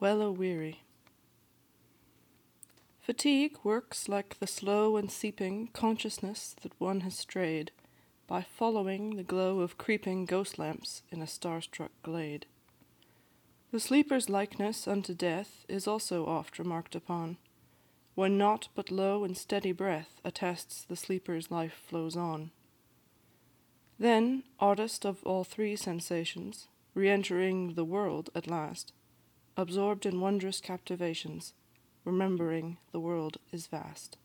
Well O-Weary. Fatigue works like the slow and seeping Consciousness that one has strayed, By following the glow of creeping Ghost lamps in a star struck glade. The sleeper's likeness unto death Is also oft remarked upon, When nought but low and steady breath Attests the sleeper's life flows on. Then, oddest of all three sensations, Re entering the world at last, Absorbed in wondrous captivations, Remembering the world is vast.